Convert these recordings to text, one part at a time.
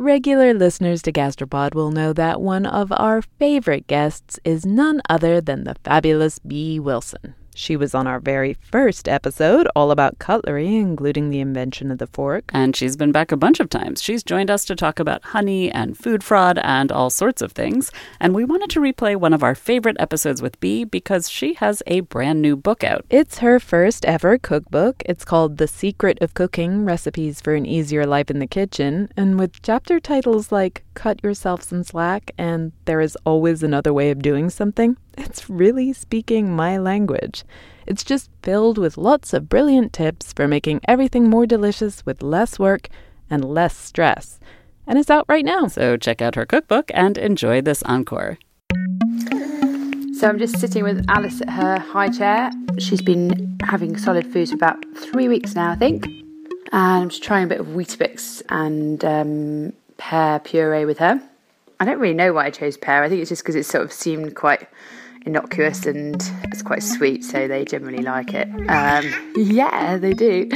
Regular listeners to Gastropod will know that one of our favorite guests is none other than the fabulous Bee Wilson. She was on our very first episode, all about cutlery, including the invention of the fork. And she's been back a bunch of times. She's joined us to talk about honey and food fraud and all sorts of things. And we wanted to replay one of our favorite episodes with Bee because she has a brand new book out. It's her first ever cookbook. It's called The Secret of Cooking Recipes for an Easier Life in the Kitchen. And with chapter titles like Cut Yourself Some Slack and There is Always Another Way of Doing Something, it's really speaking my language. It's just filled with lots of brilliant tips for making everything more delicious with less work and less stress. And it's out right now. So check out her cookbook and enjoy this encore. So I'm just sitting with Alice at her high chair. She's been having solid food for about three weeks now, I think. And I'm just trying a bit of Weetabix and um, pear puree with her. I don't really know why I chose pear. I think it's just because it sort of seemed quite innocuous and it's quite sweet, so they generally like it. Um, yeah, they do.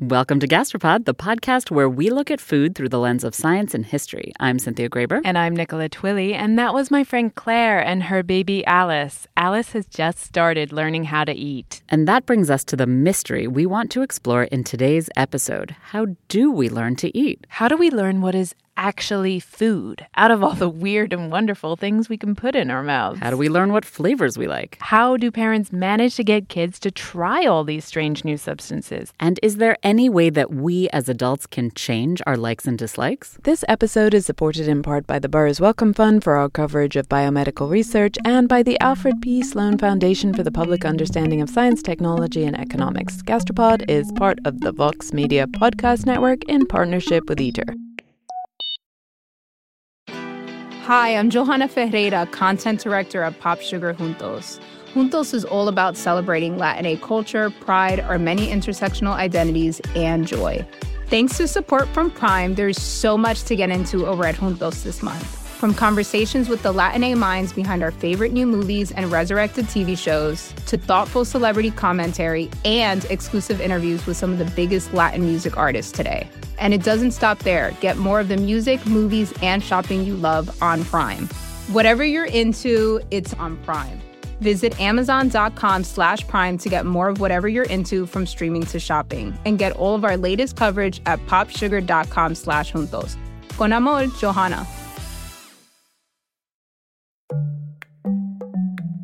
Welcome to Gastropod, the podcast where we look at food through the lens of science and history. I'm Cynthia Graber. And I'm Nicola Twilley. And that was my friend Claire and her baby Alice. Alice has just started learning how to eat. And that brings us to the mystery we want to explore in today's episode. How do we learn to eat? How do we learn what is actually food out of all the weird and wonderful things we can put in our mouths? How do we learn what flavors we like? How do parents manage to get kids to try all these strange new substances? And is there any way that we as adults can change our likes and dislikes? This episode is supported in part by the Burroughs Wellcome Fund for our coverage of biomedical research and by the Alfred P. Sloan Foundation for the Public Understanding of Science, Technology, and Economics. Gastropod is part of the Vox Media Podcast Network in partnership with Eater. Hi, I'm Johanna Ferreira, content director of Pop Sugar Juntos. Juntos is all about celebrating Latinx culture, pride, our many intersectional identities, and joy. Thanks to support from Prime, there's so much to get into over at Juntos this month. From conversations with the Latinx minds behind our favorite new movies and resurrected TV shows, to thoughtful celebrity commentary and exclusive interviews with some of the biggest Latin music artists today. And it doesn't stop there. Get more of the music, movies, and shopping you love on Prime. Whatever you're into, it's on Prime. Visit amazon.com slash prime to get more of whatever you're into from streaming to shopping. And get all of our latest coverage at popsugar.com slash juntos. Con amor, Johanna.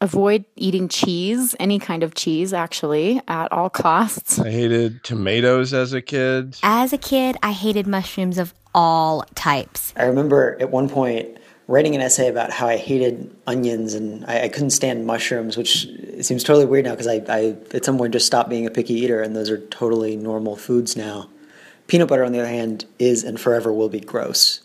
avoid eating cheese, any kind of cheese actually, at all costs. I hated tomatoes as a kid. As a kid, I hated mushrooms of all types. I remember at one point writing an essay about how I hated onions and I, I couldn't stand mushrooms, which seems totally weird now because I, I at some point just stopped being a picky eater and those are totally normal foods now. Peanut butter, on the other hand, is and forever will be gross.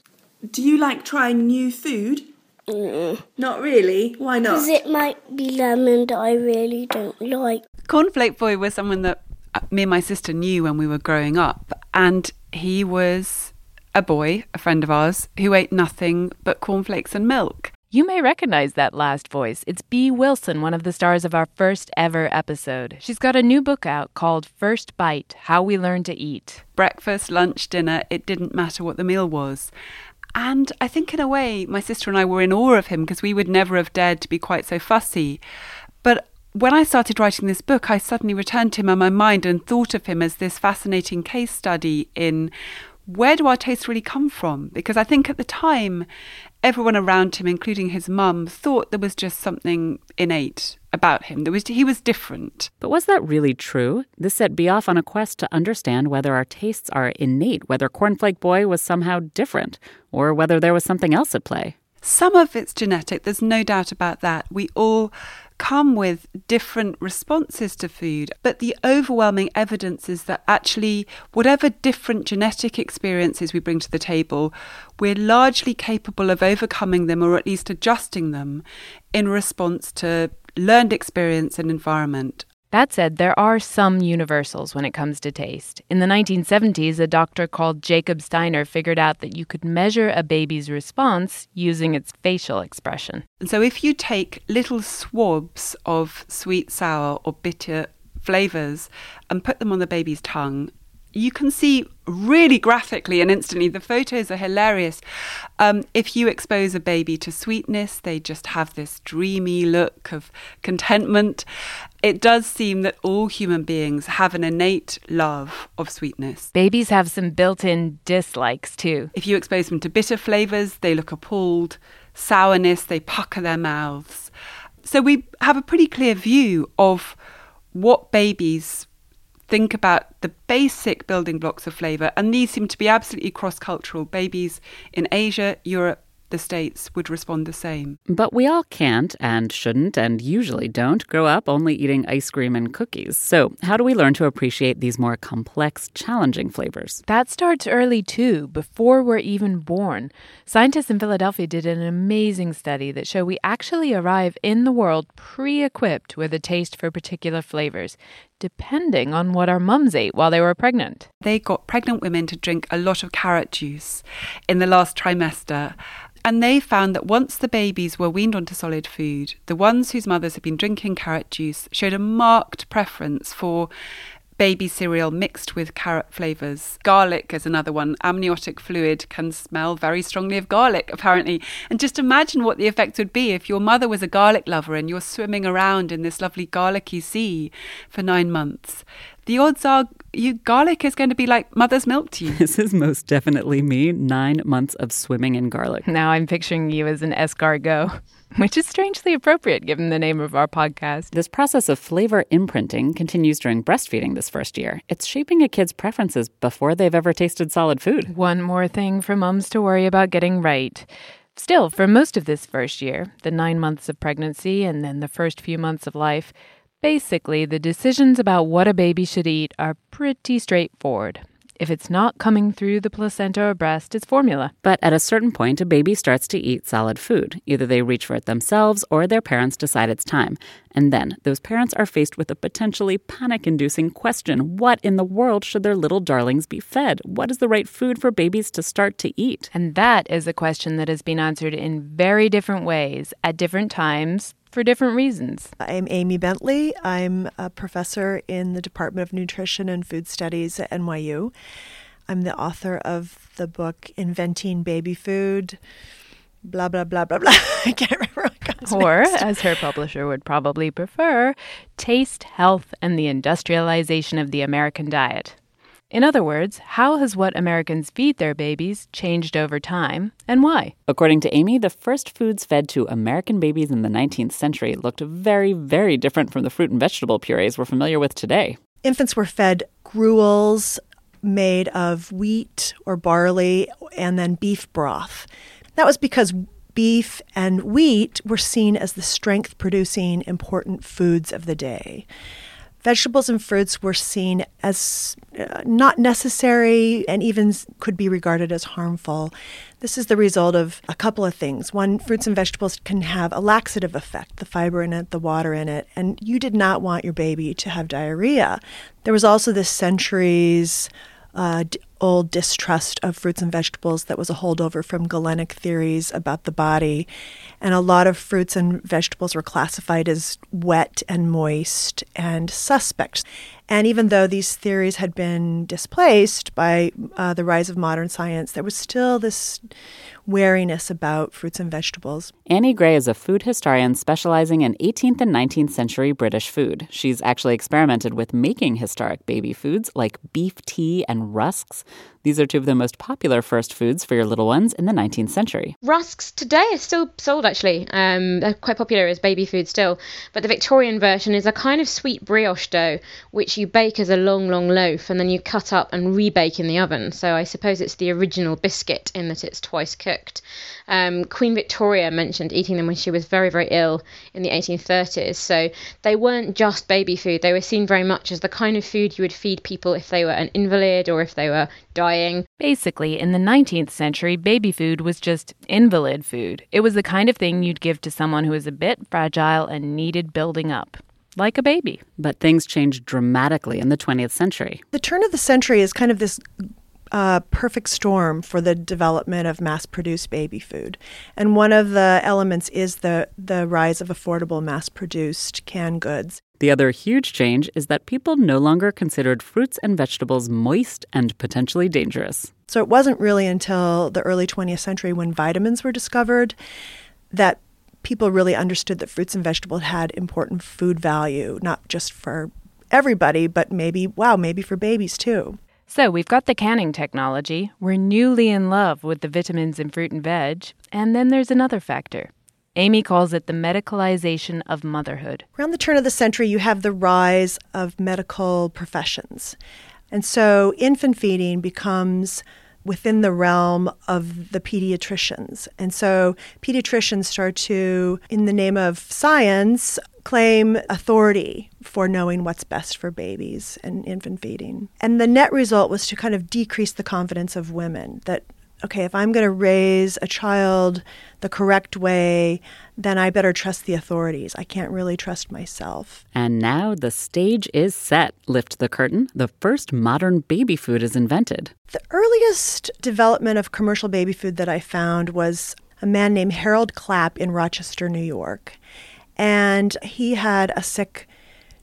Do you like trying new food? Mm. Not really. Why not? Because it might be lemon that I really don't like. Cornflake Boy was someone that uh, me and my sister knew when we were growing up, and he was a boy, a friend of ours, who ate nothing but cornflakes and milk. You may recognize that last voice. It's Bee Wilson, one of the stars of our first ever episode. She's got a new book out called First Bite How We Learn to Eat. Breakfast, lunch, dinner, it didn't matter what the meal was. And I think, in a way, my sister and I were in awe of him because we would never have dared to be quite so fussy. But when I started writing this book, I suddenly returned to him in my mind and thought of him as this fascinating case study in where do our tastes really come from? Because I think at the time, everyone around him, including his mum, thought there was just something innate about him. There was he was different. But was that really true? This set Bee off on a quest to understand whether our tastes are innate, whether Cornflake Boy was somehow different, or whether there was something else at play. Some of it's genetic, there's no doubt about that. We all come with different responses to food, but the overwhelming evidence is that actually, whatever different genetic experiences we bring to the table, we're largely capable of overcoming them or at least adjusting them in response to learned experience and environment. That said, there are some universals when it comes to taste. In the 1970s, a doctor called Jacob Steiner figured out that you could measure a baby's response using its facial expression. So if you take little swabs of sweet, sour, or bitter flavors and put them on the baby's tongue you can see really graphically and instantly. The photos are hilarious. Um, if you expose a baby to sweetness, they just have this dreamy look of contentment. It does seem that all human beings have an innate love of sweetness. Babies have some built in dislikes too. If you expose them to bitter flavors, they look appalled. Sourness, they pucker their mouths. So we have a pretty clear view of what babies think about the basic building blocks of flavour, and these seem to be absolutely cross cultural. Babies in Asia, Europe, the States would respond the same. But we all can't and shouldn't and usually don't grow up only eating ice cream and cookies. So, how do we learn to appreciate these more complex, challenging flavors? That starts early too, before we're even born. Scientists in Philadelphia did an amazing study that show we actually arrive in the world pre equipped with a taste for particular flavors depending on what our mums ate while they were pregnant. They got pregnant women to drink a lot of carrot juice in the last trimester. And they found that once the babies were weaned onto solid food, the ones whose mothers had been drinking carrot juice showed a marked preference for baby cereal mixed with carrot flavors. Garlic is another one. Amniotic fluid can smell very strongly of garlic, apparently. And just imagine what the effect would be if your mother was a garlic lover and you're swimming around in this lovely garlicky sea for nine months the odds are you garlic is going to be like mother's milk to you. This is most definitely me. Nine months of swimming in garlic. Now I'm picturing you as an escargot, which is strangely appropriate given the name of our podcast. This process of flavor imprinting continues during breastfeeding this first year. It's shaping a kid's preferences before they've ever tasted solid food. One more thing for mums to worry about getting right. Still, for most of this first year, the nine months of pregnancy and then the first few months of life, Basically, the decisions about what a baby should eat are pretty straightforward. If it's not coming through the placenta or breast, it's formula. But at a certain point, a baby starts to eat solid food. Either they reach for it themselves or their parents decide it's time. And then those parents are faced with a potentially panic inducing question What in the world should their little darlings be fed? What is the right food for babies to start to eat? And that is a question that has been answered in very different ways at different times for different reasons. I'm Amy Bentley. I'm a professor in the Department of Nutrition and Food Studies at NYU. I'm the author of the book Inventing Baby Food. Blah blah blah blah blah. I can't remember. or, next. as her publisher would probably prefer, Taste, Health, and the Industrialization of the American Diet. In other words, how has what Americans feed their babies changed over time and why? According to Amy, the first foods fed to American babies in the 19th century looked very, very different from the fruit and vegetable purees we're familiar with today. Infants were fed gruels made of wheat or barley and then beef broth. That was because beef and wheat were seen as the strength producing important foods of the day vegetables and fruits were seen as uh, not necessary and even could be regarded as harmful. This is the result of a couple of things. One, fruits and vegetables can have a laxative effect, the fiber in it, the water in it, and you did not want your baby to have diarrhea. There was also this centuries uh, old distrust of fruits and vegetables that was a holdover from Galenic theories about the body. And a lot of fruits and vegetables were classified as wet and moist and suspect. And even though these theories had been displaced by uh, the rise of modern science, there was still this wariness about fruits and vegetables. Annie Gray is a food historian specializing in 18th and 19th century British food. She's actually experimented with making historic baby foods like beef tea and rusks. These are two of the most popular first foods for your little ones in the 19th century. Rusks today are still sold actually. Um, they're quite popular as baby food still. But the Victorian version is a kind of sweet brioche dough, which you bake as a long, long loaf and then you cut up and rebake in the oven. So I suppose it's the original biscuit in that it's twice cooked. Um, Queen Victoria mentioned eating them when she was very, very ill in the 1830s. So they weren't just baby food, they were seen very much as the kind of food you would feed people if they were an invalid or if they were dying. Basically, in the 19th century, baby food was just invalid food. It was the kind of thing you'd give to someone who was a bit fragile and needed building up. Like a baby. But things changed dramatically in the 20th century. The turn of the century is kind of this uh, perfect storm for the development of mass produced baby food. And one of the elements is the, the rise of affordable mass produced canned goods. The other huge change is that people no longer considered fruits and vegetables moist and potentially dangerous. So it wasn't really until the early 20th century when vitamins were discovered that people really understood that fruits and vegetables had important food value, not just for everybody, but maybe, wow, maybe for babies too. So we've got the canning technology. We're newly in love with the vitamins in fruit and veg. And then there's another factor. Amy calls it the medicalization of motherhood. Around the turn of the century, you have the rise of medical professions. And so infant feeding becomes within the realm of the pediatricians. And so pediatricians start to, in the name of science, claim authority for knowing what's best for babies and infant feeding. And the net result was to kind of decrease the confidence of women that okay, if I'm going to raise a child the correct way, then I better trust the authorities. I can't really trust myself. And now the stage is set. Lift the curtain. The first modern baby food is invented. The earliest development of commercial baby food that I found was a man named Harold Clapp in Rochester, New York. And he had a sick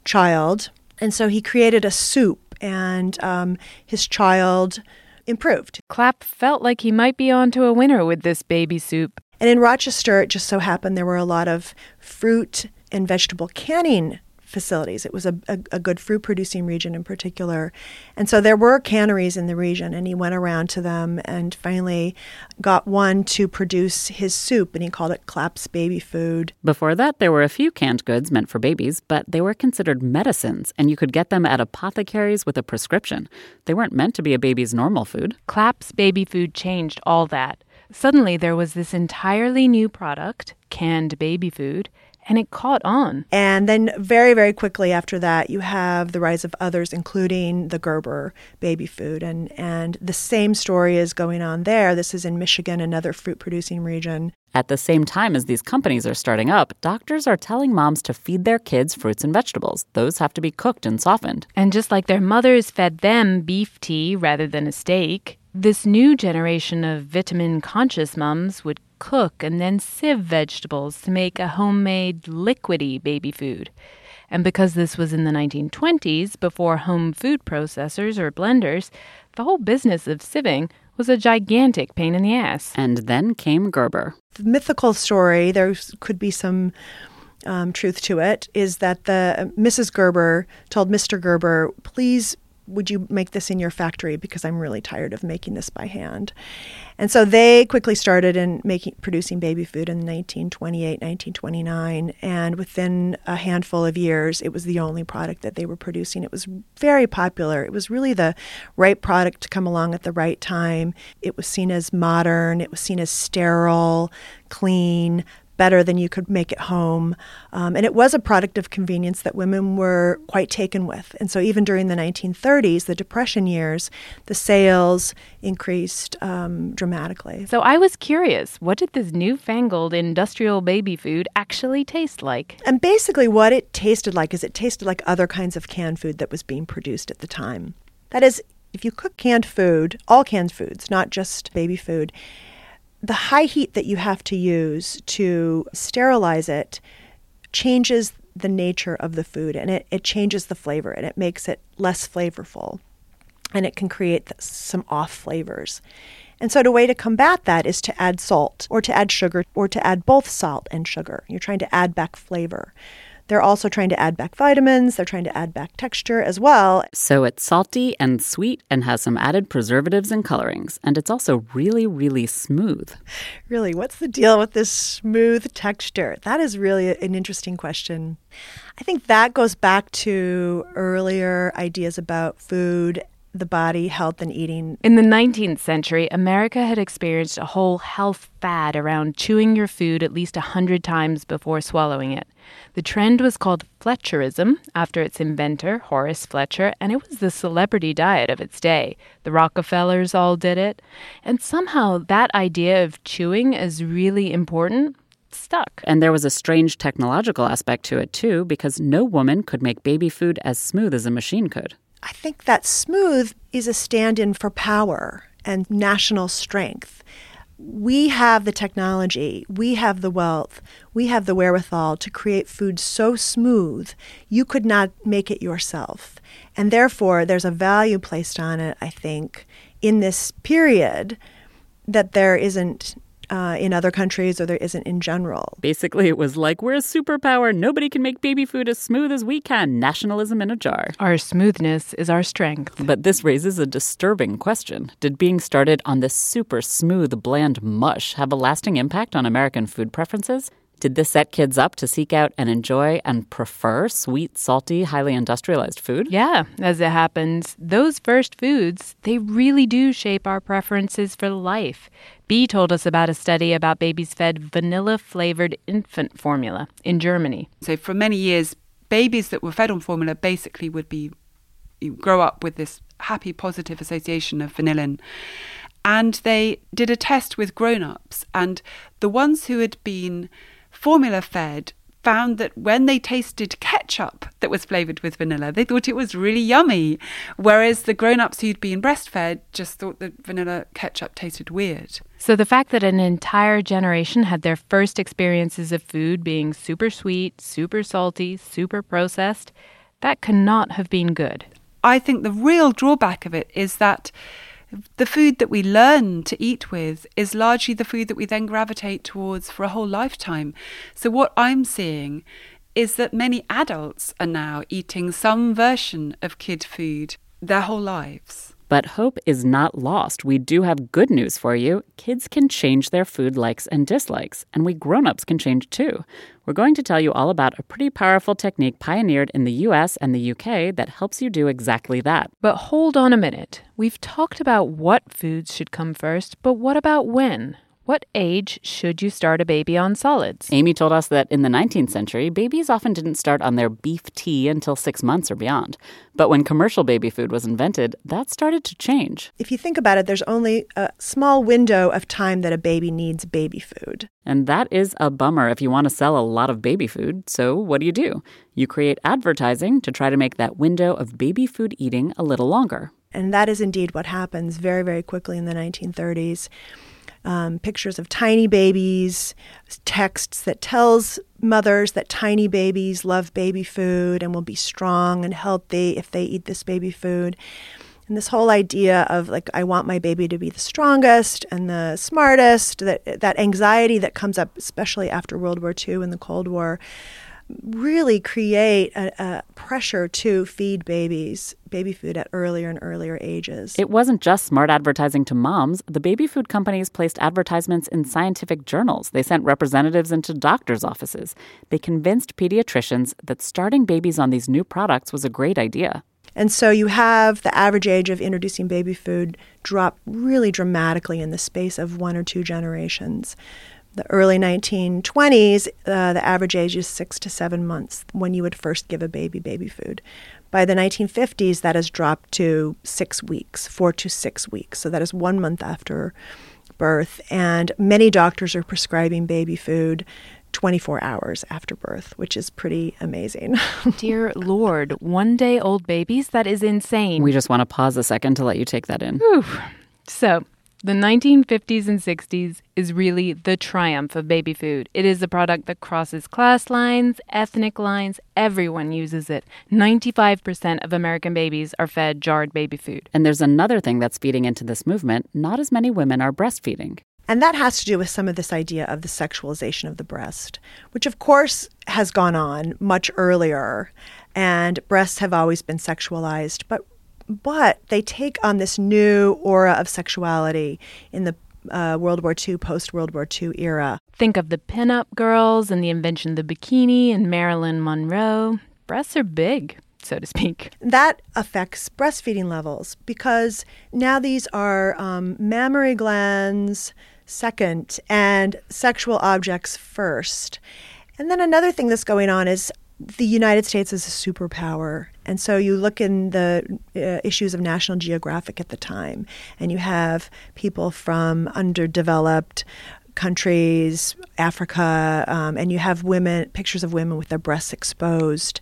child. And so he created a soup, and um, his child improved. Clapp felt like he might be onto a winner with this baby soup. And in Rochester, it just so happened there were a lot of fruit and vegetable canning facilities. It was a, a, a, good fruit producing region in particular. And so there were canneries in the region, and he went around to them and finally got one to produce his soup, and he called it Clapp's Baby Food. Before that, there were a few canned goods meant for babies, but they were considered medicines, and you could get them at apothecaries with a prescription. They weren't meant to be a baby's normal food. Clapp's Baby Food changed all that. Suddenly, there was this entirely new product, canned baby food, and it caught on. And then, very, very quickly after that, you have the rise of others, including the Gerber baby food. And, and the same story is going on there. This is in Michigan, another fruit producing region. At the same time as these companies are starting up, doctors are telling moms to feed their kids fruits and vegetables. Those have to be cooked and softened. And just like their mothers fed them beef tea rather than a steak, this new generation of vitamin conscious mums would cook and then sieve vegetables to make a homemade liquidy baby food. And because this was in the 1920s, before home food processors or blenders, the whole business of sieving was a gigantic pain in the ass. And then came Gerber. The mythical story, there could be some um, truth to it, is that the uh, Mrs. Gerber told Mr. Gerber, please would you make this in your factory because I'm really tired of making this by hand. And so they quickly started in making producing baby food in 1928, 1929, and within a handful of years it was the only product that they were producing. It was very popular. It was really the right product to come along at the right time. It was seen as modern, it was seen as sterile, clean, better than you could make at home. Um, and it was a product of convenience that women were quite taken with. And so even during the 1930s, the Depression years, the sales increased um, dramatically. So I was curious what did this newfangled industrial baby food actually taste like? And basically, what it tasted like is it tasted like other kinds of canned food that was being produced at the time. That is, if you cook canned food, all canned foods, not just baby food, the high heat that you have to use to sterilize it changes the nature of the food and it, it changes the flavor and it makes it less flavorful and it can create some off flavors. And so, the way to combat that is to add salt or to add sugar or to add both salt and sugar. You're trying to add back flavor. They're also trying to add back vitamins, they're trying to add back texture as well. So it's salty and sweet and has some added preservatives and colorings. And it's also really, really smooth. Really, what's the deal with this smooth texture? That is really an interesting question. I think that goes back to earlier ideas about food the body, health, and eating. In the 19th century, America had experienced a whole health fad around chewing your food at least a hundred times before swallowing it. The trend was called Fletcherism, after its inventor, Horace Fletcher, and it was the celebrity diet of its day. The Rockefellers all did it. And somehow that idea of chewing is really important stuck. And there was a strange technological aspect to it, too, because no woman could make baby food as smooth as a machine could. I think that smooth is a stand in for power and national strength. We have the technology, we have the wealth, we have the wherewithal to create food so smooth you could not make it yourself. And therefore, there's a value placed on it, I think, in this period that there isn't uh, in other countries or there isn't in general. Basically, it was like we're a superpower. Nobody can make baby food as smooth as we can. Nationalism in a jar. Our smoothness is our strength. But this raises a disturbing question Did being started on this super smooth, bland mush have a lasting impact on American food preferences? Did this set kids up to seek out and enjoy and prefer sweet, salty, highly industrialized food? Yeah, as it happens, those first foods, they really do shape our preferences for life. Bee told us about a study about babies fed vanilla flavored infant formula in Germany. So, for many years, babies that were fed on formula basically would be grow up with this happy, positive association of vanillin. And they did a test with grown ups, and the ones who had been formula fed found that when they tasted ketchup that was flavored with vanilla, they thought it was really yummy. Whereas the grown ups who'd been breastfed just thought that vanilla ketchup tasted weird. So the fact that an entire generation had their first experiences of food being super sweet, super salty, super processed, that cannot have been good. I think the real drawback of it is that the food that we learn to eat with is largely the food that we then gravitate towards for a whole lifetime. So, what I'm seeing is that many adults are now eating some version of kid food their whole lives. But hope is not lost. We do have good news for you. Kids can change their food likes and dislikes, and we grown-ups can change too. We're going to tell you all about a pretty powerful technique pioneered in the US and the UK that helps you do exactly that. But hold on a minute. We've talked about what foods should come first, but what about when? What age should you start a baby on solids? Amy told us that in the 19th century, babies often didn't start on their beef tea until six months or beyond. But when commercial baby food was invented, that started to change. If you think about it, there's only a small window of time that a baby needs baby food. And that is a bummer if you want to sell a lot of baby food. So, what do you do? You create advertising to try to make that window of baby food eating a little longer. And that is indeed what happens very, very quickly in the 1930s um, pictures of tiny babies, texts that tells mothers that tiny babies love baby food and will be strong and healthy if they eat this baby food. And this whole idea of like I want my baby to be the strongest and the smartest, that that anxiety that comes up especially after World War II and the Cold War really create a, a, pressure to feed babies baby food at earlier and earlier ages. It wasn't just smart advertising to moms. The baby food companies placed advertisements in scientific journals. They sent representatives into doctors' offices. They convinced pediatricians that starting babies on these new products was a great idea. And so you have the average age of introducing baby food drop really dramatically in the space of one or two generations the early 1920s, uh, the average age is six to seven months when you would first give a baby baby food. By the 1950s, that has dropped to six weeks, four to six weeks. So that is one month after birth. And many doctors are prescribing baby food 24 hours after birth, which is pretty amazing. Dear Lord, one day old babies? That is insane. We just want to pause a second to let you take that in. Whew. So, the 1950s and 60s is really the triumph of baby food. It is a product that crosses class lines, ethnic lines, everyone uses it. 95% of American babies are fed jarred baby food. And there's another thing that's feeding into this movement not as many women are breastfeeding. And that has to do with some of this idea of the sexualization of the breast, which of course has gone on much earlier. And breasts have always been sexualized, but but they take on this new aura of sexuality in the uh, World War II, post World War II era. Think of the pinup girls and the invention of the bikini and Marilyn Monroe. Breasts are big, so to speak. That affects breastfeeding levels because now these are um, mammary glands second and sexual objects first. And then another thing that's going on is the United States is a superpower. And so you look in the uh, issues of National Geographic at the time, and you have people from underdeveloped countries, Africa, um, and you have women, pictures of women with their breasts exposed.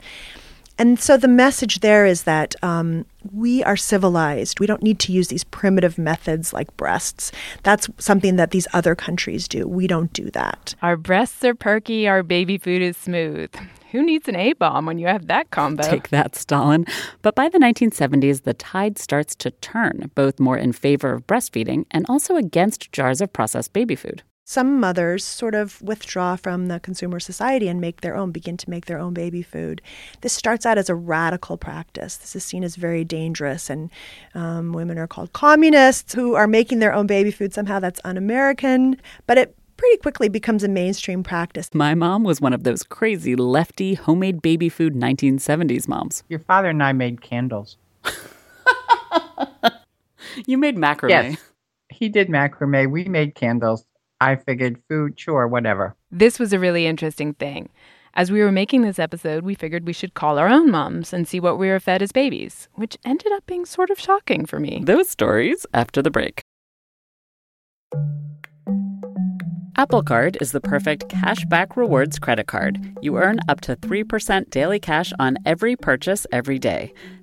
And so the message there is that um, we are civilized. We don't need to use these primitive methods like breasts. That's something that these other countries do. We don't do that. Our breasts are perky, our baby food is smooth. Who needs an A bomb when you have that combo? Take that, Stalin. But by the 1970s, the tide starts to turn, both more in favor of breastfeeding and also against jars of processed baby food some mothers sort of withdraw from the consumer society and make their own, begin to make their own baby food. This starts out as a radical practice. This is seen as very dangerous, and um, women are called communists who are making their own baby food. Somehow that's un American, but it pretty quickly becomes a mainstream practice. My mom was one of those crazy lefty homemade baby food 1970s moms. Your father and I made candles. you made macrame. Yes. He did macrame. We made candles. I figured food, sure, whatever. This was a really interesting thing. As we were making this episode, we figured we should call our own moms and see what we were fed as babies, which ended up being sort of shocking for me. Those stories after the break. Apple Card is the perfect cashback rewards credit card. You earn up to 3% daily cash on every purchase every day.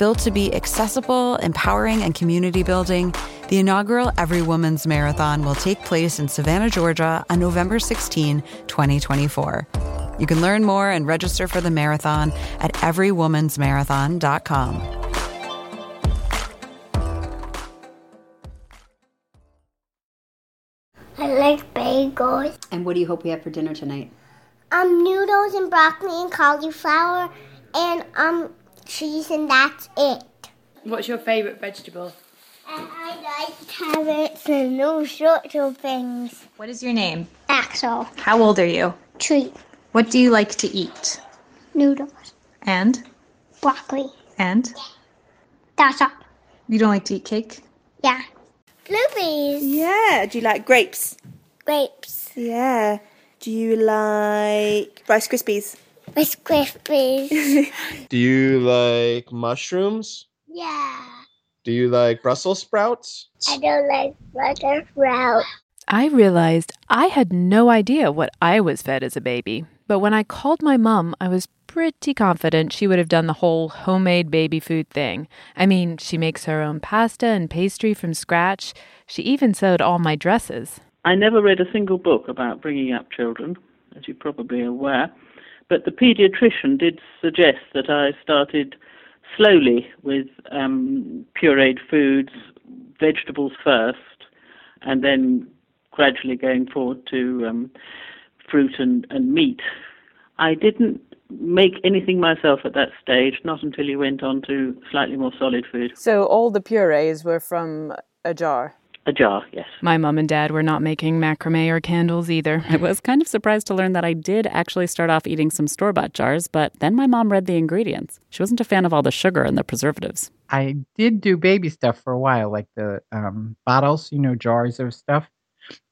Built to be accessible, empowering, and community building, the inaugural Every Woman's Marathon will take place in Savannah, Georgia on November 16, 2024. You can learn more and register for the marathon at everywomansmarathon.com. I like bagels. And what do you hope we have for dinner tonight? Um, noodles and broccoli and cauliflower and um cheese, and that's it. What's your favourite vegetable? I like carrots and all sorts of things. What is your name? Axel. How old are you? Tree. What do you like to eat? Noodles. And? Broccoli. And? That's all. You don't like to eat cake? Yeah. Blueberries. Yeah. Do you like grapes? Grapes. Yeah. Do you like Rice Krispies? Rice Krispies. Do you like mushrooms? yeah. Do you like Brussels sprouts? I don't like Brussels sprouts. I realized I had no idea what I was fed as a baby. But when I called my mom, I was pretty confident she would have done the whole homemade baby food thing. I mean, she makes her own pasta and pastry from scratch. She even sewed all my dresses. I never read a single book about bringing up children, as you're probably aware. But the paediatrician did suggest that I started slowly with um, pureed foods, vegetables first, and then gradually going forward to um, fruit and, and meat. I didn't make anything myself at that stage, not until you went on to slightly more solid food. So all the purees were from a jar? A jar, yes. My mom and dad were not making macrame or candles either. I was kind of surprised to learn that I did actually start off eating some store bought jars, but then my mom read the ingredients. She wasn't a fan of all the sugar and the preservatives. I did do baby stuff for a while, like the um, bottles, you know, jars of stuff.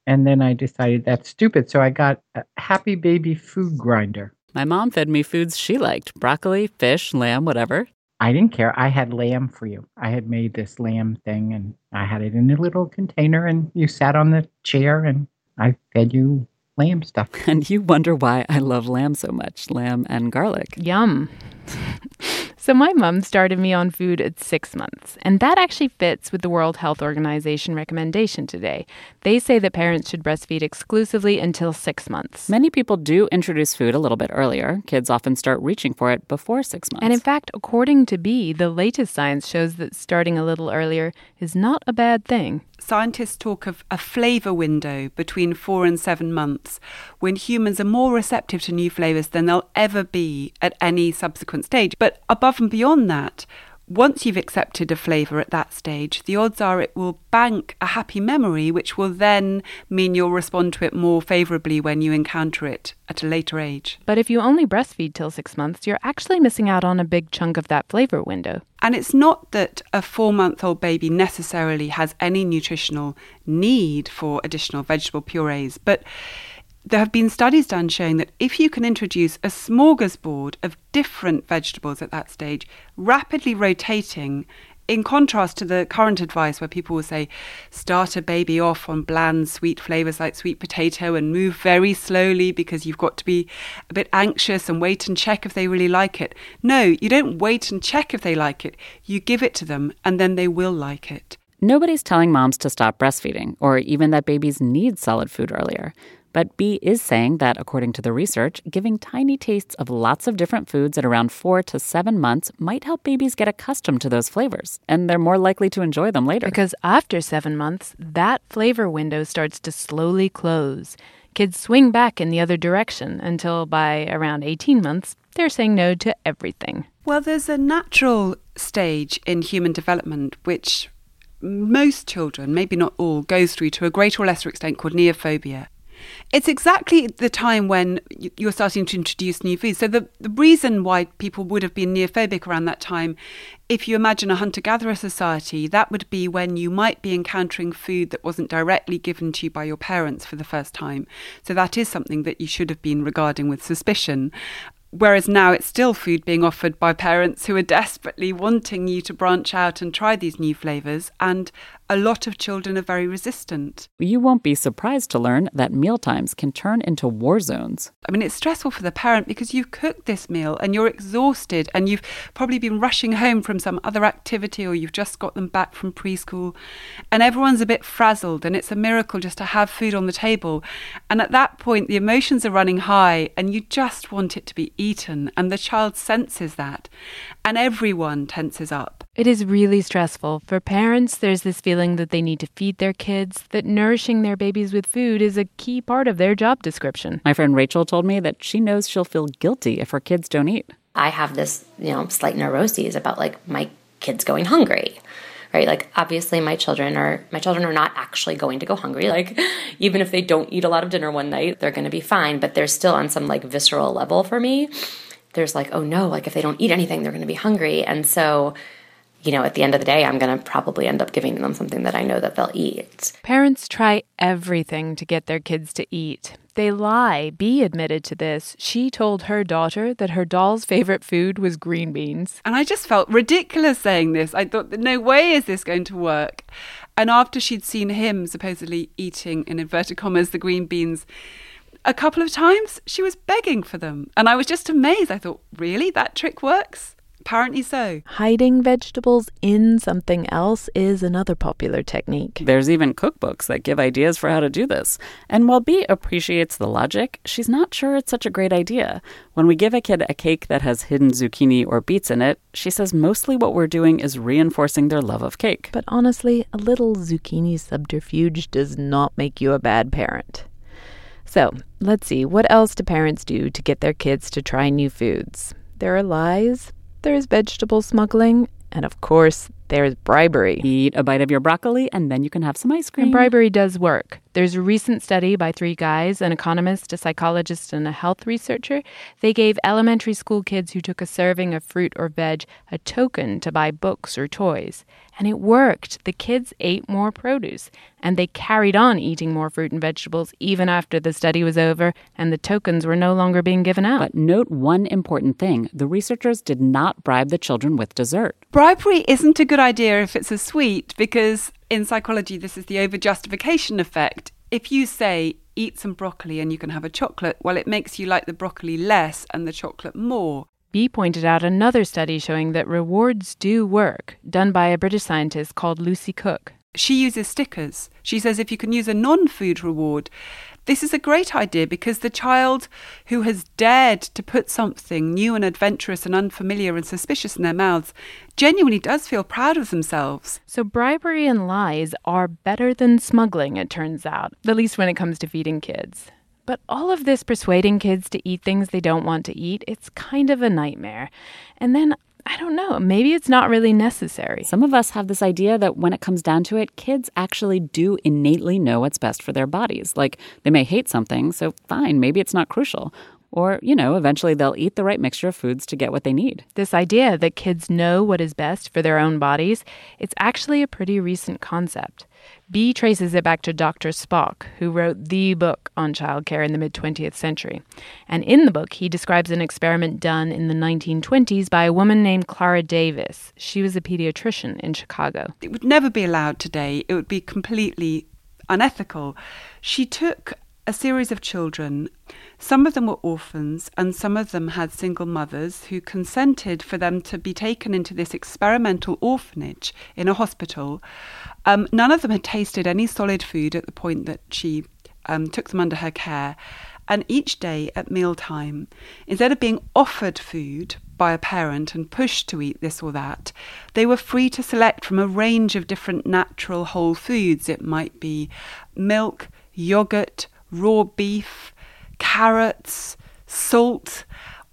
And then I decided that's stupid. So I got a Happy Baby food grinder. My mom fed me foods she liked broccoli, fish, lamb, whatever. I didn't care. I had lamb for you. I had made this lamb thing and I had it in a little container, and you sat on the chair and I fed you lamb stuff. And you wonder why I love lamb so much lamb and garlic. Yum. So, my mom started me on food at six months, and that actually fits with the World Health Organization recommendation today. They say that parents should breastfeed exclusively until six months. Many people do introduce food a little bit earlier. Kids often start reaching for it before six months. And in fact, according to Bee, the latest science shows that starting a little earlier is not a bad thing. Scientists talk of a flavour window between four and seven months when humans are more receptive to new flavours than they'll ever be at any subsequent stage. But above and beyond that, once you've accepted a flavour at that stage, the odds are it will bank a happy memory, which will then mean you'll respond to it more favourably when you encounter it at a later age. But if you only breastfeed till six months, you're actually missing out on a big chunk of that flavour window. And it's not that a four month old baby necessarily has any nutritional need for additional vegetable purees, but there have been studies done showing that if you can introduce a smorgasbord of different vegetables at that stage, rapidly rotating, in contrast to the current advice where people will say, start a baby off on bland, sweet flavours like sweet potato and move very slowly because you've got to be a bit anxious and wait and check if they really like it. No, you don't wait and check if they like it. You give it to them and then they will like it. Nobody's telling moms to stop breastfeeding or even that babies need solid food earlier. But Bee is saying that, according to the research, giving tiny tastes of lots of different foods at around four to seven months might help babies get accustomed to those flavors, and they're more likely to enjoy them later. Because after seven months, that flavor window starts to slowly close. Kids swing back in the other direction until by around 18 months, they're saying no to everything. Well, there's a natural stage in human development which most children, maybe not all, goes through to a greater or lesser extent called neophobia. It's exactly the time when you're starting to introduce new foods. So, the, the reason why people would have been neophobic around that time, if you imagine a hunter gatherer society, that would be when you might be encountering food that wasn't directly given to you by your parents for the first time. So, that is something that you should have been regarding with suspicion. Whereas now it's still food being offered by parents who are desperately wanting you to branch out and try these new flavours, and a lot of children are very resistant. You won't be surprised to learn that mealtimes can turn into war zones. I mean, it's stressful for the parent because you've cooked this meal and you're exhausted and you've probably been rushing home from some other activity or you've just got them back from preschool and everyone's a bit frazzled and it's a miracle just to have food on the table. And at that point, the emotions are running high and you just want it to be eaten and the child senses that and everyone tenses up. It is really stressful. For parents, there's this feeling that they need to feed their kids, that nourishing their babies with food is a key part of their job description. My friend Rachel told me that she knows she'll feel guilty if her kids don't eat. I have this, you know, slight neuroses about like my kids going hungry. Right? Like obviously my children are my children are not actually going to go hungry. Like even if they don't eat a lot of dinner one night, they're going to be fine, but they're still on some like visceral level for me. There's like, oh no, like if they don't eat anything, they're going to be hungry. And so you know, at the end of the day, I'm going to probably end up giving them something that I know that they'll eat. Parents try everything to get their kids to eat. They lie. Bee admitted to this. She told her daughter that her doll's favorite food was green beans. And I just felt ridiculous saying this. I thought, no way is this going to work. And after she'd seen him supposedly eating, in inverted commas, the green beans, a couple of times she was begging for them. And I was just amazed. I thought, really? That trick works? Apparently so. Hiding vegetables in something else is another popular technique. There's even cookbooks that give ideas for how to do this. And while Bee appreciates the logic, she's not sure it's such a great idea. When we give a kid a cake that has hidden zucchini or beets in it, she says mostly what we're doing is reinforcing their love of cake. But honestly, a little zucchini subterfuge does not make you a bad parent. So, let's see, what else do parents do to get their kids to try new foods? There are lies, there's vegetable smuggling, and of course, there's bribery. Eat a bite of your broccoli and then you can have some ice cream. And bribery does work. There's a recent study by three guys an economist, a psychologist, and a health researcher. They gave elementary school kids who took a serving of fruit or veg a token to buy books or toys. And it worked. The kids ate more produce, and they carried on eating more fruit and vegetables even after the study was over and the tokens were no longer being given out. But note one important thing the researchers did not bribe the children with dessert. Bribery isn't a good idea if it's a sweet, because in psychology, this is the overjustification effect. If you say, eat some broccoli and you can have a chocolate, well, it makes you like the broccoli less and the chocolate more. Bee pointed out another study showing that rewards do work, done by a British scientist called Lucy Cooke. She uses stickers. She says if you can use a non food reward, this is a great idea because the child who has dared to put something new and adventurous and unfamiliar and suspicious in their mouths genuinely does feel proud of themselves. So, bribery and lies are better than smuggling, it turns out, at least when it comes to feeding kids. But all of this persuading kids to eat things they don't want to eat, it's kind of a nightmare. And then I don't know, maybe it's not really necessary. Some of us have this idea that when it comes down to it, kids actually do innately know what's best for their bodies. Like they may hate something, so fine, maybe it's not crucial. Or, you know, eventually they'll eat the right mixture of foods to get what they need. This idea that kids know what is best for their own bodies, it's actually a pretty recent concept. Bee traces it back to Dr. Spock, who wrote the book on childcare in the mid 20th century. And in the book, he describes an experiment done in the 1920s by a woman named Clara Davis. She was a pediatrician in Chicago. It would never be allowed today, it would be completely unethical. She took a series of children. Some of them were orphans, and some of them had single mothers who consented for them to be taken into this experimental orphanage in a hospital. Um, none of them had tasted any solid food at the point that she um, took them under her care. And each day at mealtime, instead of being offered food by a parent and pushed to eat this or that, they were free to select from a range of different natural whole foods. It might be milk, yogurt, raw beef, carrots, salt,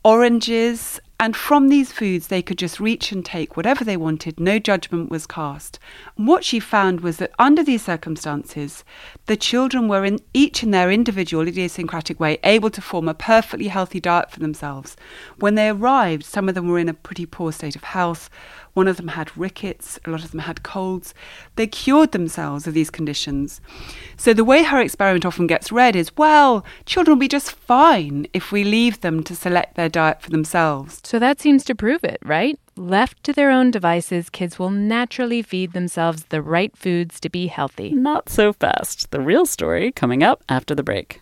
oranges, and from these foods, they could just reach and take whatever they wanted. No judgment was cast. And what she found was that under these circumstances, the children were in each in their individual idiosyncratic way able to form a perfectly healthy diet for themselves. When they arrived, some of them were in a pretty poor state of health. One of them had rickets, a lot of them had colds. They cured themselves of these conditions. So the way her experiment often gets read is well, children will be just fine if we leave them to select their diet for themselves. So that seems to prove it, right? Left to their own devices, kids will naturally feed themselves the right foods to be healthy. Not so fast. The real story coming up after the break.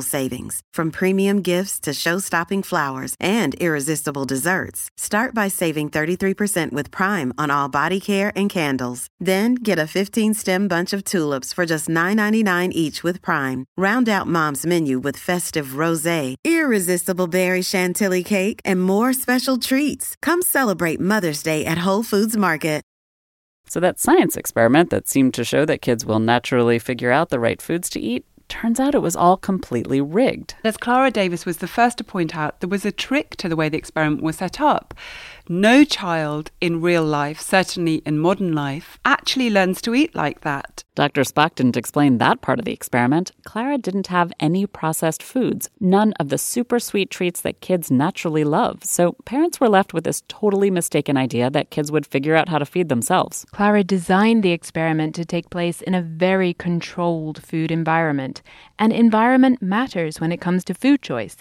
savings, from premium gifts to show-stopping flowers and irresistible desserts. Start by saving 33% with Prime on all body care and candles. Then get a 15-stem bunch of tulips for just $9.99 each with Prime. Round out Mom's menu with festive rosé, irresistible berry chantilly cake, and more special treats. Come celebrate Mother's Day at Whole Foods Market. So, that science experiment that seemed to show that kids will naturally figure out the right foods to eat turns out it was all completely rigged. As Clara Davis was the first to point out, there was a trick to the way the experiment was set up. No child in real life, certainly in modern life, actually learns to eat like that. Dr. Spock didn't explain that part of the experiment. Clara didn't have any processed foods, none of the super sweet treats that kids naturally love. So parents were left with this totally mistaken idea that kids would figure out how to feed themselves. Clara designed the experiment to take place in a very controlled food environment. And environment matters when it comes to food choice.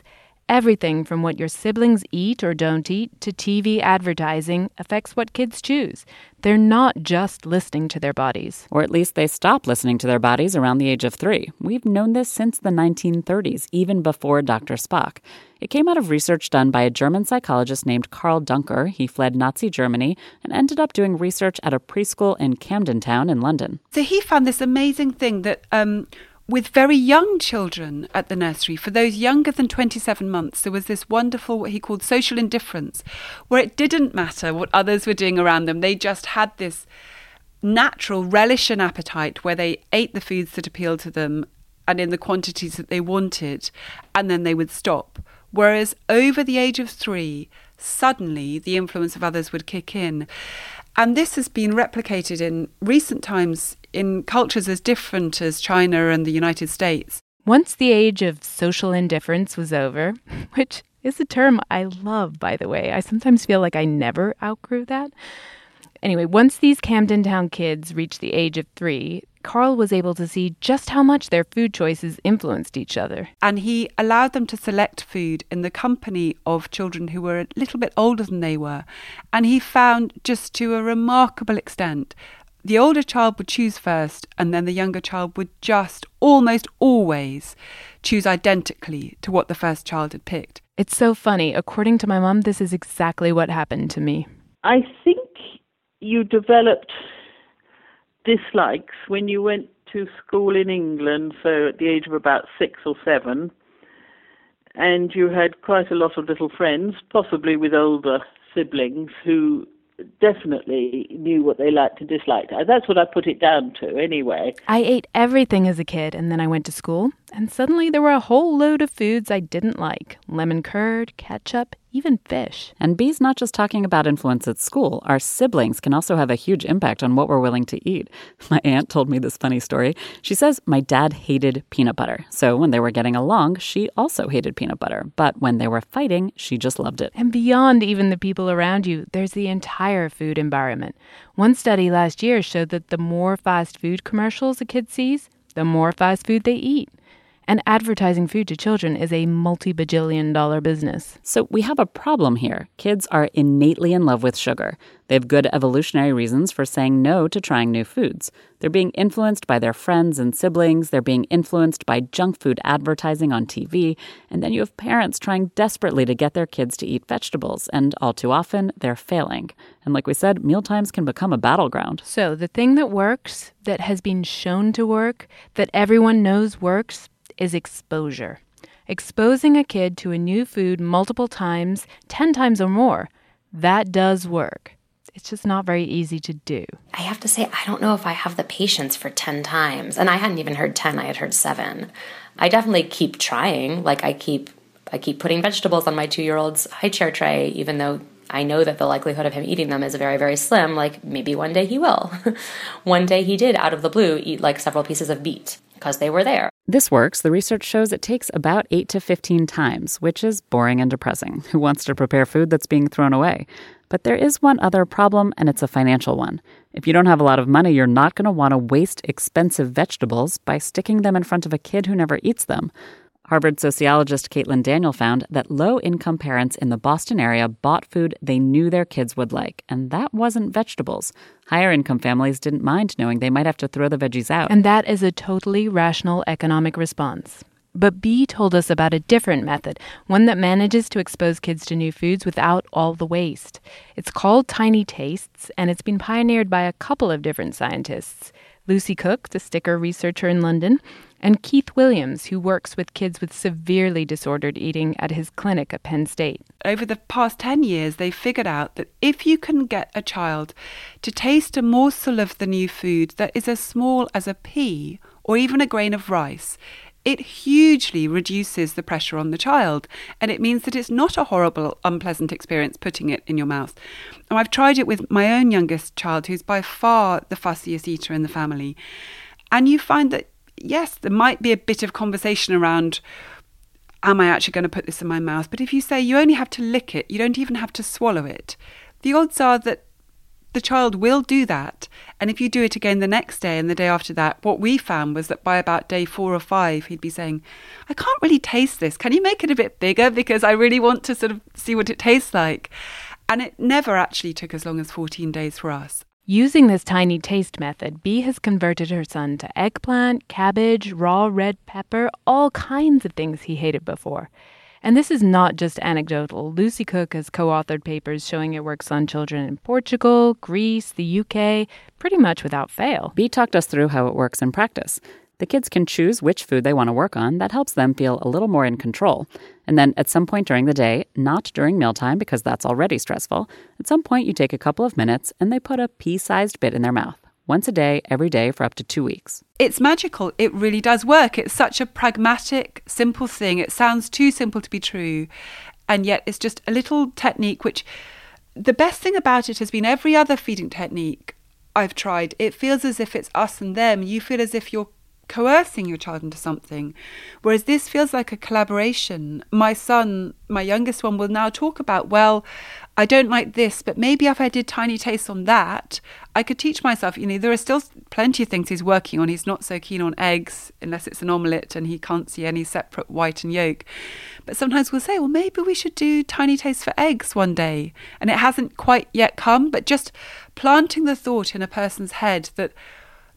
Everything from what your siblings eat or don't eat to TV advertising affects what kids choose. They're not just listening to their bodies. Or at least they stop listening to their bodies around the age of three. We've known this since the 1930s, even before Dr. Spock. It came out of research done by a German psychologist named Karl Duncker. He fled Nazi Germany and ended up doing research at a preschool in Camden Town in London. So he found this amazing thing that um, with very young children at the nursery, for those younger than 27 months, there was this wonderful, what he called social indifference, where it didn't matter what others were doing around them. They just had this natural relish and appetite where they ate the foods that appealed to them and in the quantities that they wanted, and then they would stop. Whereas over the age of three, suddenly the influence of others would kick in. And this has been replicated in recent times in cultures as different as China and the United States. Once the age of social indifference was over, which is a term I love, by the way, I sometimes feel like I never outgrew that. Anyway, once these Camden Town kids reached the age of three, Karl was able to see just how much their food choices influenced each other. And he allowed them to select food in the company of children who were a little bit older than they were. And he found, just to a remarkable extent, the older child would choose first, and then the younger child would just almost always choose identically to what the first child had picked. It's so funny. According to my mom, this is exactly what happened to me. I think you developed dislikes when you went to school in England, so at the age of about six or seven, and you had quite a lot of little friends, possibly with older siblings, who definitely knew what they liked and disliked. Uh, that's what I put it down to, anyway. I ate everything as a kid, and then I went to school, and suddenly there were a whole load of foods I didn't like lemon curd, ketchup, even fish. And Bee's not just talking about influence at school. Our siblings can also have a huge impact on what we're willing to eat. My aunt told me this funny story. She says my dad hated peanut butter. So when they were getting along, she also hated peanut butter. But when they were fighting, she just loved it. And beyond even the people around you, there's the entire food environment. One study last year showed that the more fast food commercials a kid sees, the more fast food they eat. And advertising food to children is a multi bajillion dollar business. So we have a problem here. Kids are innately in love with sugar. They have good evolutionary reasons for saying no to trying new foods. They're being influenced by their friends and siblings. They're being influenced by junk food advertising on TV. And then you have parents trying desperately to get their kids to eat vegetables. And all too often, they're failing. And like we said, mealtimes can become a battleground. So the thing that works, that has been shown to work, that everyone knows works, is exposure. Exposing a kid to a new food multiple times, 10 times or more, that does work. It's just not very easy to do. I have to say, I don't know if I have the patience for 10 times. And I hadn't even heard 10, I had heard seven. I definitely keep trying. Like, I keep. I keep putting vegetables on my two year old's high chair tray, even though I know that the likelihood of him eating them is very, very slim. Like, maybe one day he will. one day he did, out of the blue, eat like several pieces of beet because they were there. This works. The research shows it takes about 8 to 15 times, which is boring and depressing. Who wants to prepare food that's being thrown away? But there is one other problem, and it's a financial one. If you don't have a lot of money, you're not going to want to waste expensive vegetables by sticking them in front of a kid who never eats them. Harvard sociologist Caitlin Daniel found that low income parents in the Boston area bought food they knew their kids would like, and that wasn't vegetables. Higher income families didn't mind knowing they might have to throw the veggies out. And that is a totally rational economic response. But Bee told us about a different method, one that manages to expose kids to new foods without all the waste. It's called Tiny Tastes, and it's been pioneered by a couple of different scientists Lucy Cooke, the sticker researcher in London, and Keith Williams, who works with kids with severely disordered eating at his clinic at Penn State. Over the past 10 years, they've figured out that if you can get a child to taste a morsel of the new food that is as small as a pea or even a grain of rice, it hugely reduces the pressure on the child and it means that it's not a horrible, unpleasant experience putting it in your mouth. And I've tried it with my own youngest child, who's by far the fussiest eater in the family. And you find that, yes, there might be a bit of conversation around am I actually going to put this in my mouth? But if you say you only have to lick it, you don't even have to swallow it, the odds are that the child will do that. And if you do it again the next day and the day after that, what we found was that by about day four or five, he'd be saying, I can't really taste this. Can you make it a bit bigger? Because I really want to sort of see what it tastes like. And it never actually took as long as 14 days for us. Using this tiny taste method, Bee has converted her son to eggplant, cabbage, raw red pepper, all kinds of things he hated before. And this is not just anecdotal. Lucy Cooke has co authored papers showing it works on children in Portugal, Greece, the UK, pretty much without fail. Bee talked us through how it works in practice. The kids can choose which food they want to work on. That helps them feel a little more in control. And then at some point during the day, not during mealtime because that's already stressful, at some point you take a couple of minutes and they put a pea sized bit in their mouth once a day, every day for up to two weeks. It's magical. It really does work. It's such a pragmatic, simple thing. It sounds too simple to be true. And yet it's just a little technique which the best thing about it has been every other feeding technique I've tried, it feels as if it's us and them. You feel as if you're coercing your child into something. Whereas this feels like a collaboration. My son, my youngest one, will now talk about, well, I don't like this, but maybe if I did tiny tastes on that, I could teach myself. You know, there are still plenty of things he's working on. He's not so keen on eggs unless it's an omelette and he can't see any separate white and yolk. But sometimes we'll say, well, maybe we should do tiny tastes for eggs one day. And it hasn't quite yet come, but just planting the thought in a person's head that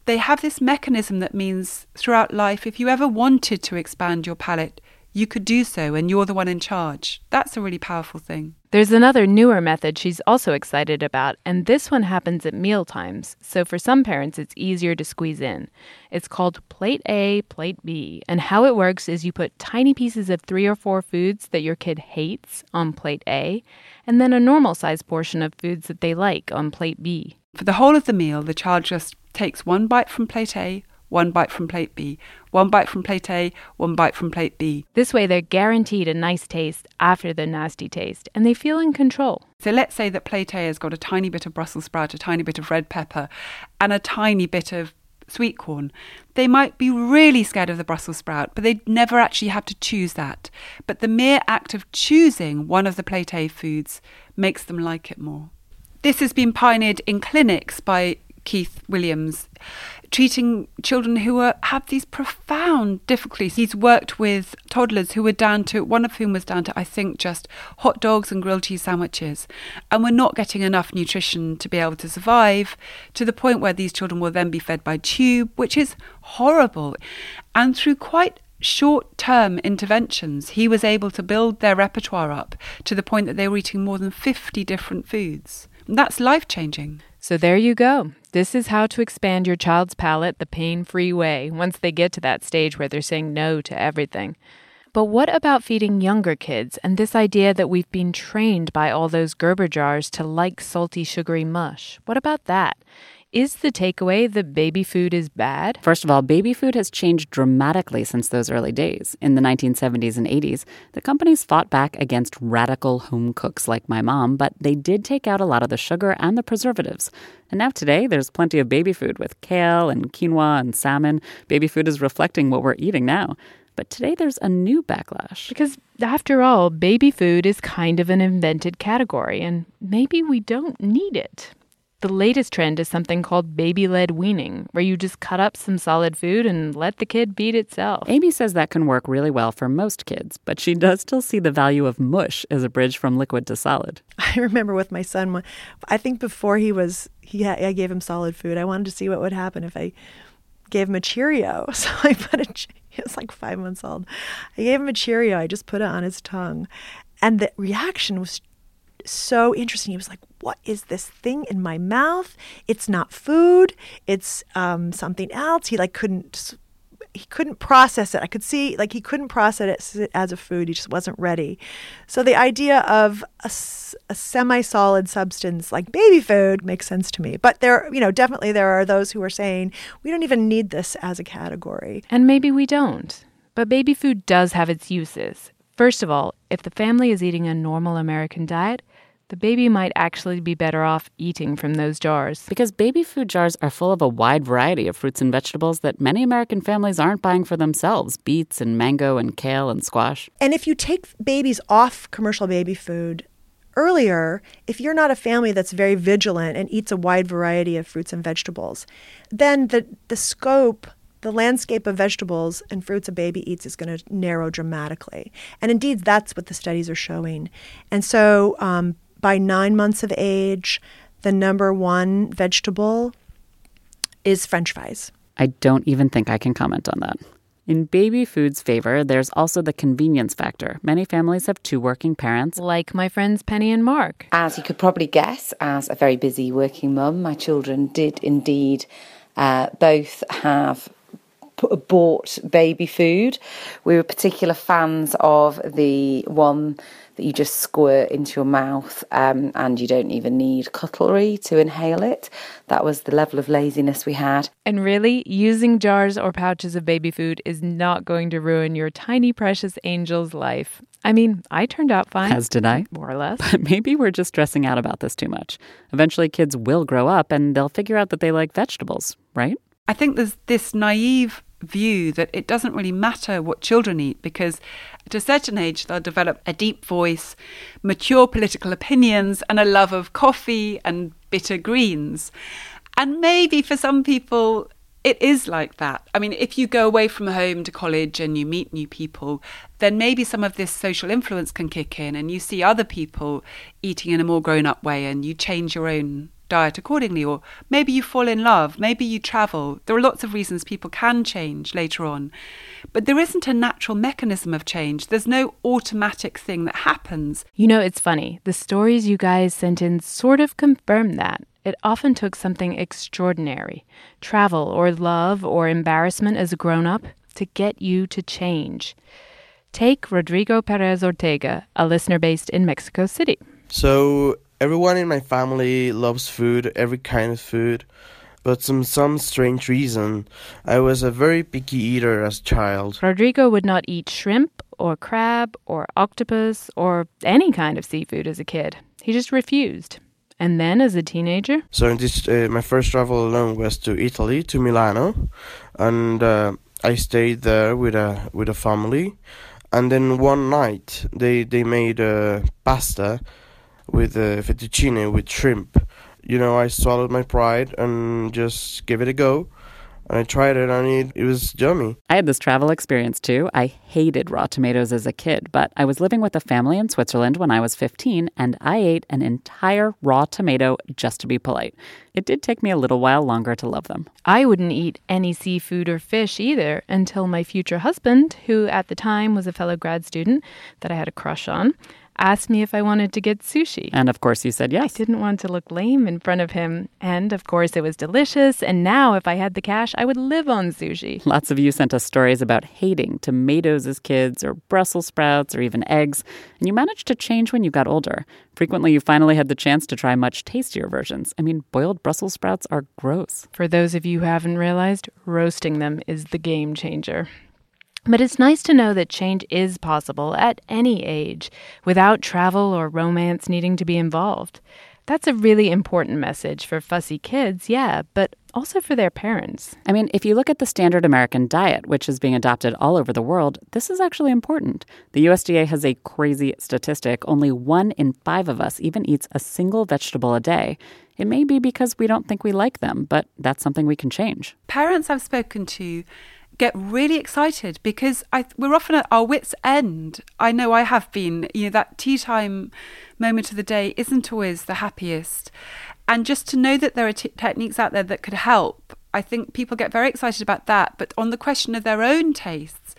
they have this mechanism that means throughout life, if you ever wanted to expand your palate, you could do so and you're the one in charge. That's a really powerful thing. There's another newer method she's also excited about, and this one happens at meal times. So for some parents, it's easier to squeeze in. It's called Plate A, Plate B, and how it works is you put tiny pieces of three or four foods that your kid hates on Plate A, and then a normal sized portion of foods that they like on Plate B. For the whole of the meal, the child just takes one bite from plate A, one bite from plate B, one bite from plate A, one bite from plate B. This way, they're guaranteed a nice taste after the nasty taste, and they feel in control. So let's say that plate A has got a tiny bit of Brussels sprout, a tiny bit of red pepper, and a tiny bit of sweet corn. They might be really scared of the Brussels sprout, but they'd never actually have to choose that. But the mere act of choosing one of the plate A foods makes them like it more. This has been pioneered in clinics by Keith Williams, treating children who are, have these profound difficulties. He's worked with toddlers who were down to, one of whom was down to, I think, just hot dogs and grilled cheese sandwiches, and were not getting enough nutrition to be able to survive, to the point where these children will then be fed by tube, which is horrible. And through quite short term interventions, he was able to build their repertoire up to the point that they were eating more than 50 different foods. And that's life changing. So there you go. This is how to expand your child's palate the pain free way once they get to that stage where they're saying no to everything. But what about feeding younger kids and this idea that we've been trained by all those Gerber jars to like salty, sugary mush? What about that? Is the takeaway that baby food is bad? First of all, baby food has changed dramatically since those early days. In the 1970s and 80s, the companies fought back against radical home cooks like my mom, but they did take out a lot of the sugar and the preservatives. And now today, there's plenty of baby food with kale and quinoa and salmon. Baby food is reflecting what we're eating now. But today there's a new backlash. Because after all, baby food is kind of an invented category, and maybe we don't need it. The latest trend is something called baby led weaning, where you just cut up some solid food and let the kid feed itself. Amy says that can work really well for most kids, but she does still see the value of mush as a bridge from liquid to solid. I remember with my son, I think before he was, he I gave him solid food. I wanted to see what would happen if I gave him a Cheerio. So I put a, he was like five months old. I gave him a Cheerio. I just put it on his tongue. And the reaction was so interesting. He was like, What is this thing in my mouth? It's not food, it's um, something else. He like couldn't he couldn't process it. I could see like he couldn't process it as a food. He just wasn't ready. So the idea of a, a semi-solid substance like baby food makes sense to me. But there, you know, definitely there are those who are saying we don't even need this as a category. And maybe we don't. But baby food does have its uses. First of all, if the family is eating a normal American diet, the baby might actually be better off eating from those jars. Because baby food jars are full of a wide variety of fruits and vegetables that many American families aren't buying for themselves beets and mango and kale and squash. And if you take babies off commercial baby food earlier, if you're not a family that's very vigilant and eats a wide variety of fruits and vegetables, then the, the scope the landscape of vegetables and fruits a baby eats is going to narrow dramatically. And indeed, that's what the studies are showing. And so um, by nine months of age, the number one vegetable is french fries. I don't even think I can comment on that. In baby food's favor, there's also the convenience factor. Many families have two working parents. Like my friends Penny and Mark. As you could probably guess, as a very busy working mum, my children did indeed uh, both have bought baby food. We were particular fans of the one that you just squirt into your mouth um, and you don't even need cutlery to inhale it. That was the level of laziness we had. And really, using jars or pouches of baby food is not going to ruin your tiny, precious angel's life. I mean, I turned out fine. As did I. More or less. But maybe we're just stressing out about this too much. Eventually, kids will grow up and they'll figure out that they like vegetables, right? I think there's this naive view that it doesn't really matter what children eat because at a certain age they'll develop a deep voice, mature political opinions, and a love of coffee and bitter greens. And maybe for some people, it is like that. I mean, if you go away from home to college and you meet new people, then maybe some of this social influence can kick in and you see other people eating in a more grown up way and you change your own diet accordingly, or maybe you fall in love, maybe you travel. There are lots of reasons people can change later on. But there isn't a natural mechanism of change. There's no automatic thing that happens. You know, it's funny. The stories you guys sent in sort of confirm that. It often took something extraordinary travel, or love, or embarrassment as a grown up to get you to change. Take Rodrigo Perez Ortega, a listener based in Mexico City. So, everyone in my family loves food, every kind of food. But some some strange reason, I was a very picky eater as a child. Rodrigo would not eat shrimp or crab or octopus or any kind of seafood as a kid. He just refused. And then as a teenager? So in this, uh, my first travel alone was to Italy, to Milano, and uh, I stayed there with a with a family. And then one night they they made uh, pasta with uh, fettuccine with shrimp. You know, I swallowed my pride and just gave it a go. And I tried it and it, it was yummy. I had this travel experience too. I hated raw tomatoes as a kid, but I was living with a family in Switzerland when I was 15 and I ate an entire raw tomato just to be polite. It did take me a little while longer to love them. I wouldn't eat any seafood or fish either until my future husband, who at the time was a fellow grad student that I had a crush on, asked me if I wanted to get sushi. And of course, you said yes. I didn't want to look lame in front of him. And of course, it was delicious. And now, if I had the cash, I would live on sushi. Lots of you sent us stories about hating tomatoes as kids, or Brussels sprouts, or even eggs. And you managed to change when you got older. Frequently, you finally had the chance to try much tastier versions. I mean, boiled Brussels sprouts are gross. For those of you who haven't realized, roasting them is the game changer. But it's nice to know that change is possible at any age without travel or romance needing to be involved. That's a really important message for fussy kids, yeah, but also for their parents. I mean, if you look at the standard American diet, which is being adopted all over the world, this is actually important. The USDA has a crazy statistic only one in five of us even eats a single vegetable a day. It may be because we don't think we like them, but that's something we can change. Parents I've spoken to get really excited because I, we're often at our wits' end. I know I have been. You know, that tea time moment of the day isn't always the happiest. And just to know that there are t- techniques out there that could help, I think people get very excited about that. But on the question of their own tastes,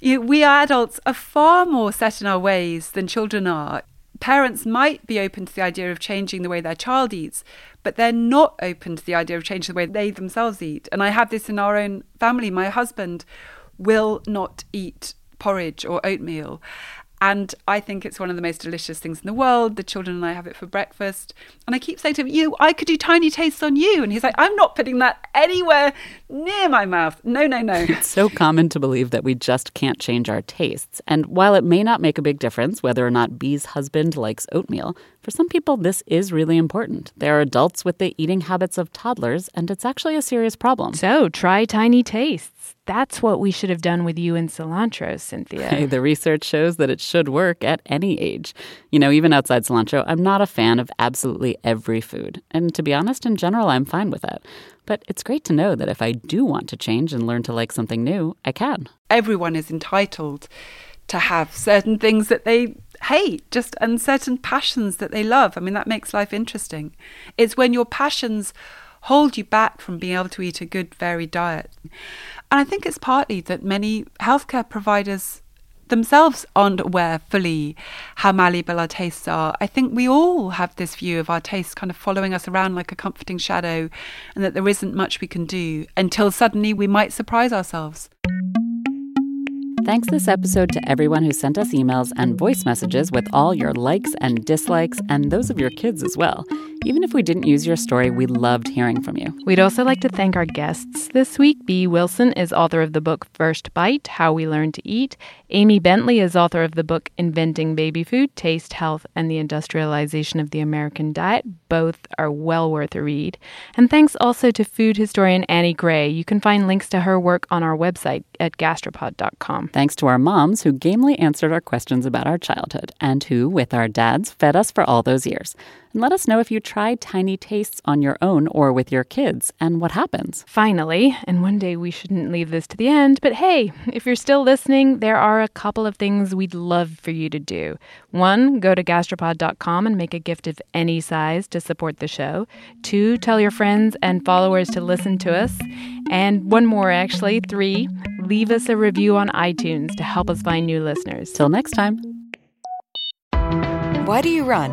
you know, we adults are far more set in our ways than children are parents might be open to the idea of changing the way their child eats, but they're not open to the idea of changing the way they themselves eat. And I have this in our own family. My husband will not eat porridge or oatmeal. And I think it's one of the most delicious things in the world. The children and I have it for breakfast. And I keep saying to him, You, I could do tiny tastes on you. And he's like, I'm not putting that anywhere near my mouth. No, no, no. It's so common to believe that we just can't change our tastes. And while it may not make a big difference whether or not Bee's husband likes oatmeal, For some people, this is really important. There are adults with the eating habits of toddlers, and it's actually a serious problem. So try Tiny Tastes. That's what we should have done with you and cilantro, Cynthia. Hey, the research shows that it should work at any age. You know, even outside cilantro, I'm not a fan of absolutely every food. And to be honest, in general, I'm fine with that. But it's great to know that if I do want to change and learn to like something new, I can. Everyone is entitled to have certain things that they hate, just and certain passions that they love. I mean, that makes life interesting. It's when your passions hold you back from being able to eat a good, varied diet. And I think it's partly that many healthcare providers themselves aren't aware fully how malleable our tastes are. I think we all have this view of our tastes kind of following us around like a comforting shadow, and that there isn't much we can do until suddenly we might surprise ourselves. Thanks this episode to everyone who sent us emails and voice messages with all your likes and dislikes, and those of your kids as well. Even if we didn't use your story, we loved hearing from you. We'd also like to thank our guests this week. Bee Wilson is author of the book First Bite How We Learn to Eat. Amy Bentley is author of the book Inventing Baby Food Taste, Health, and the Industrialization of the American Diet. Both are well worth a read. And thanks also to food historian Annie Gray. You can find links to her work on our website at gastropod.com. Thanks to our moms who gamely answered our questions about our childhood and who, with our dads, fed us for all those years. And let us know if you tried tiny tastes on your own or with your kids and what happens. Finally, and one day we shouldn't leave this to the end, but hey, if you're still listening, there are a couple of things we'd love for you to do. One, go to gastropod.com and make a gift of any size to support the show. Two, tell your friends and followers to listen to us. And one more, actually. Three, leave us a review on iTunes to help us find new listeners. Till next time. Why do you run?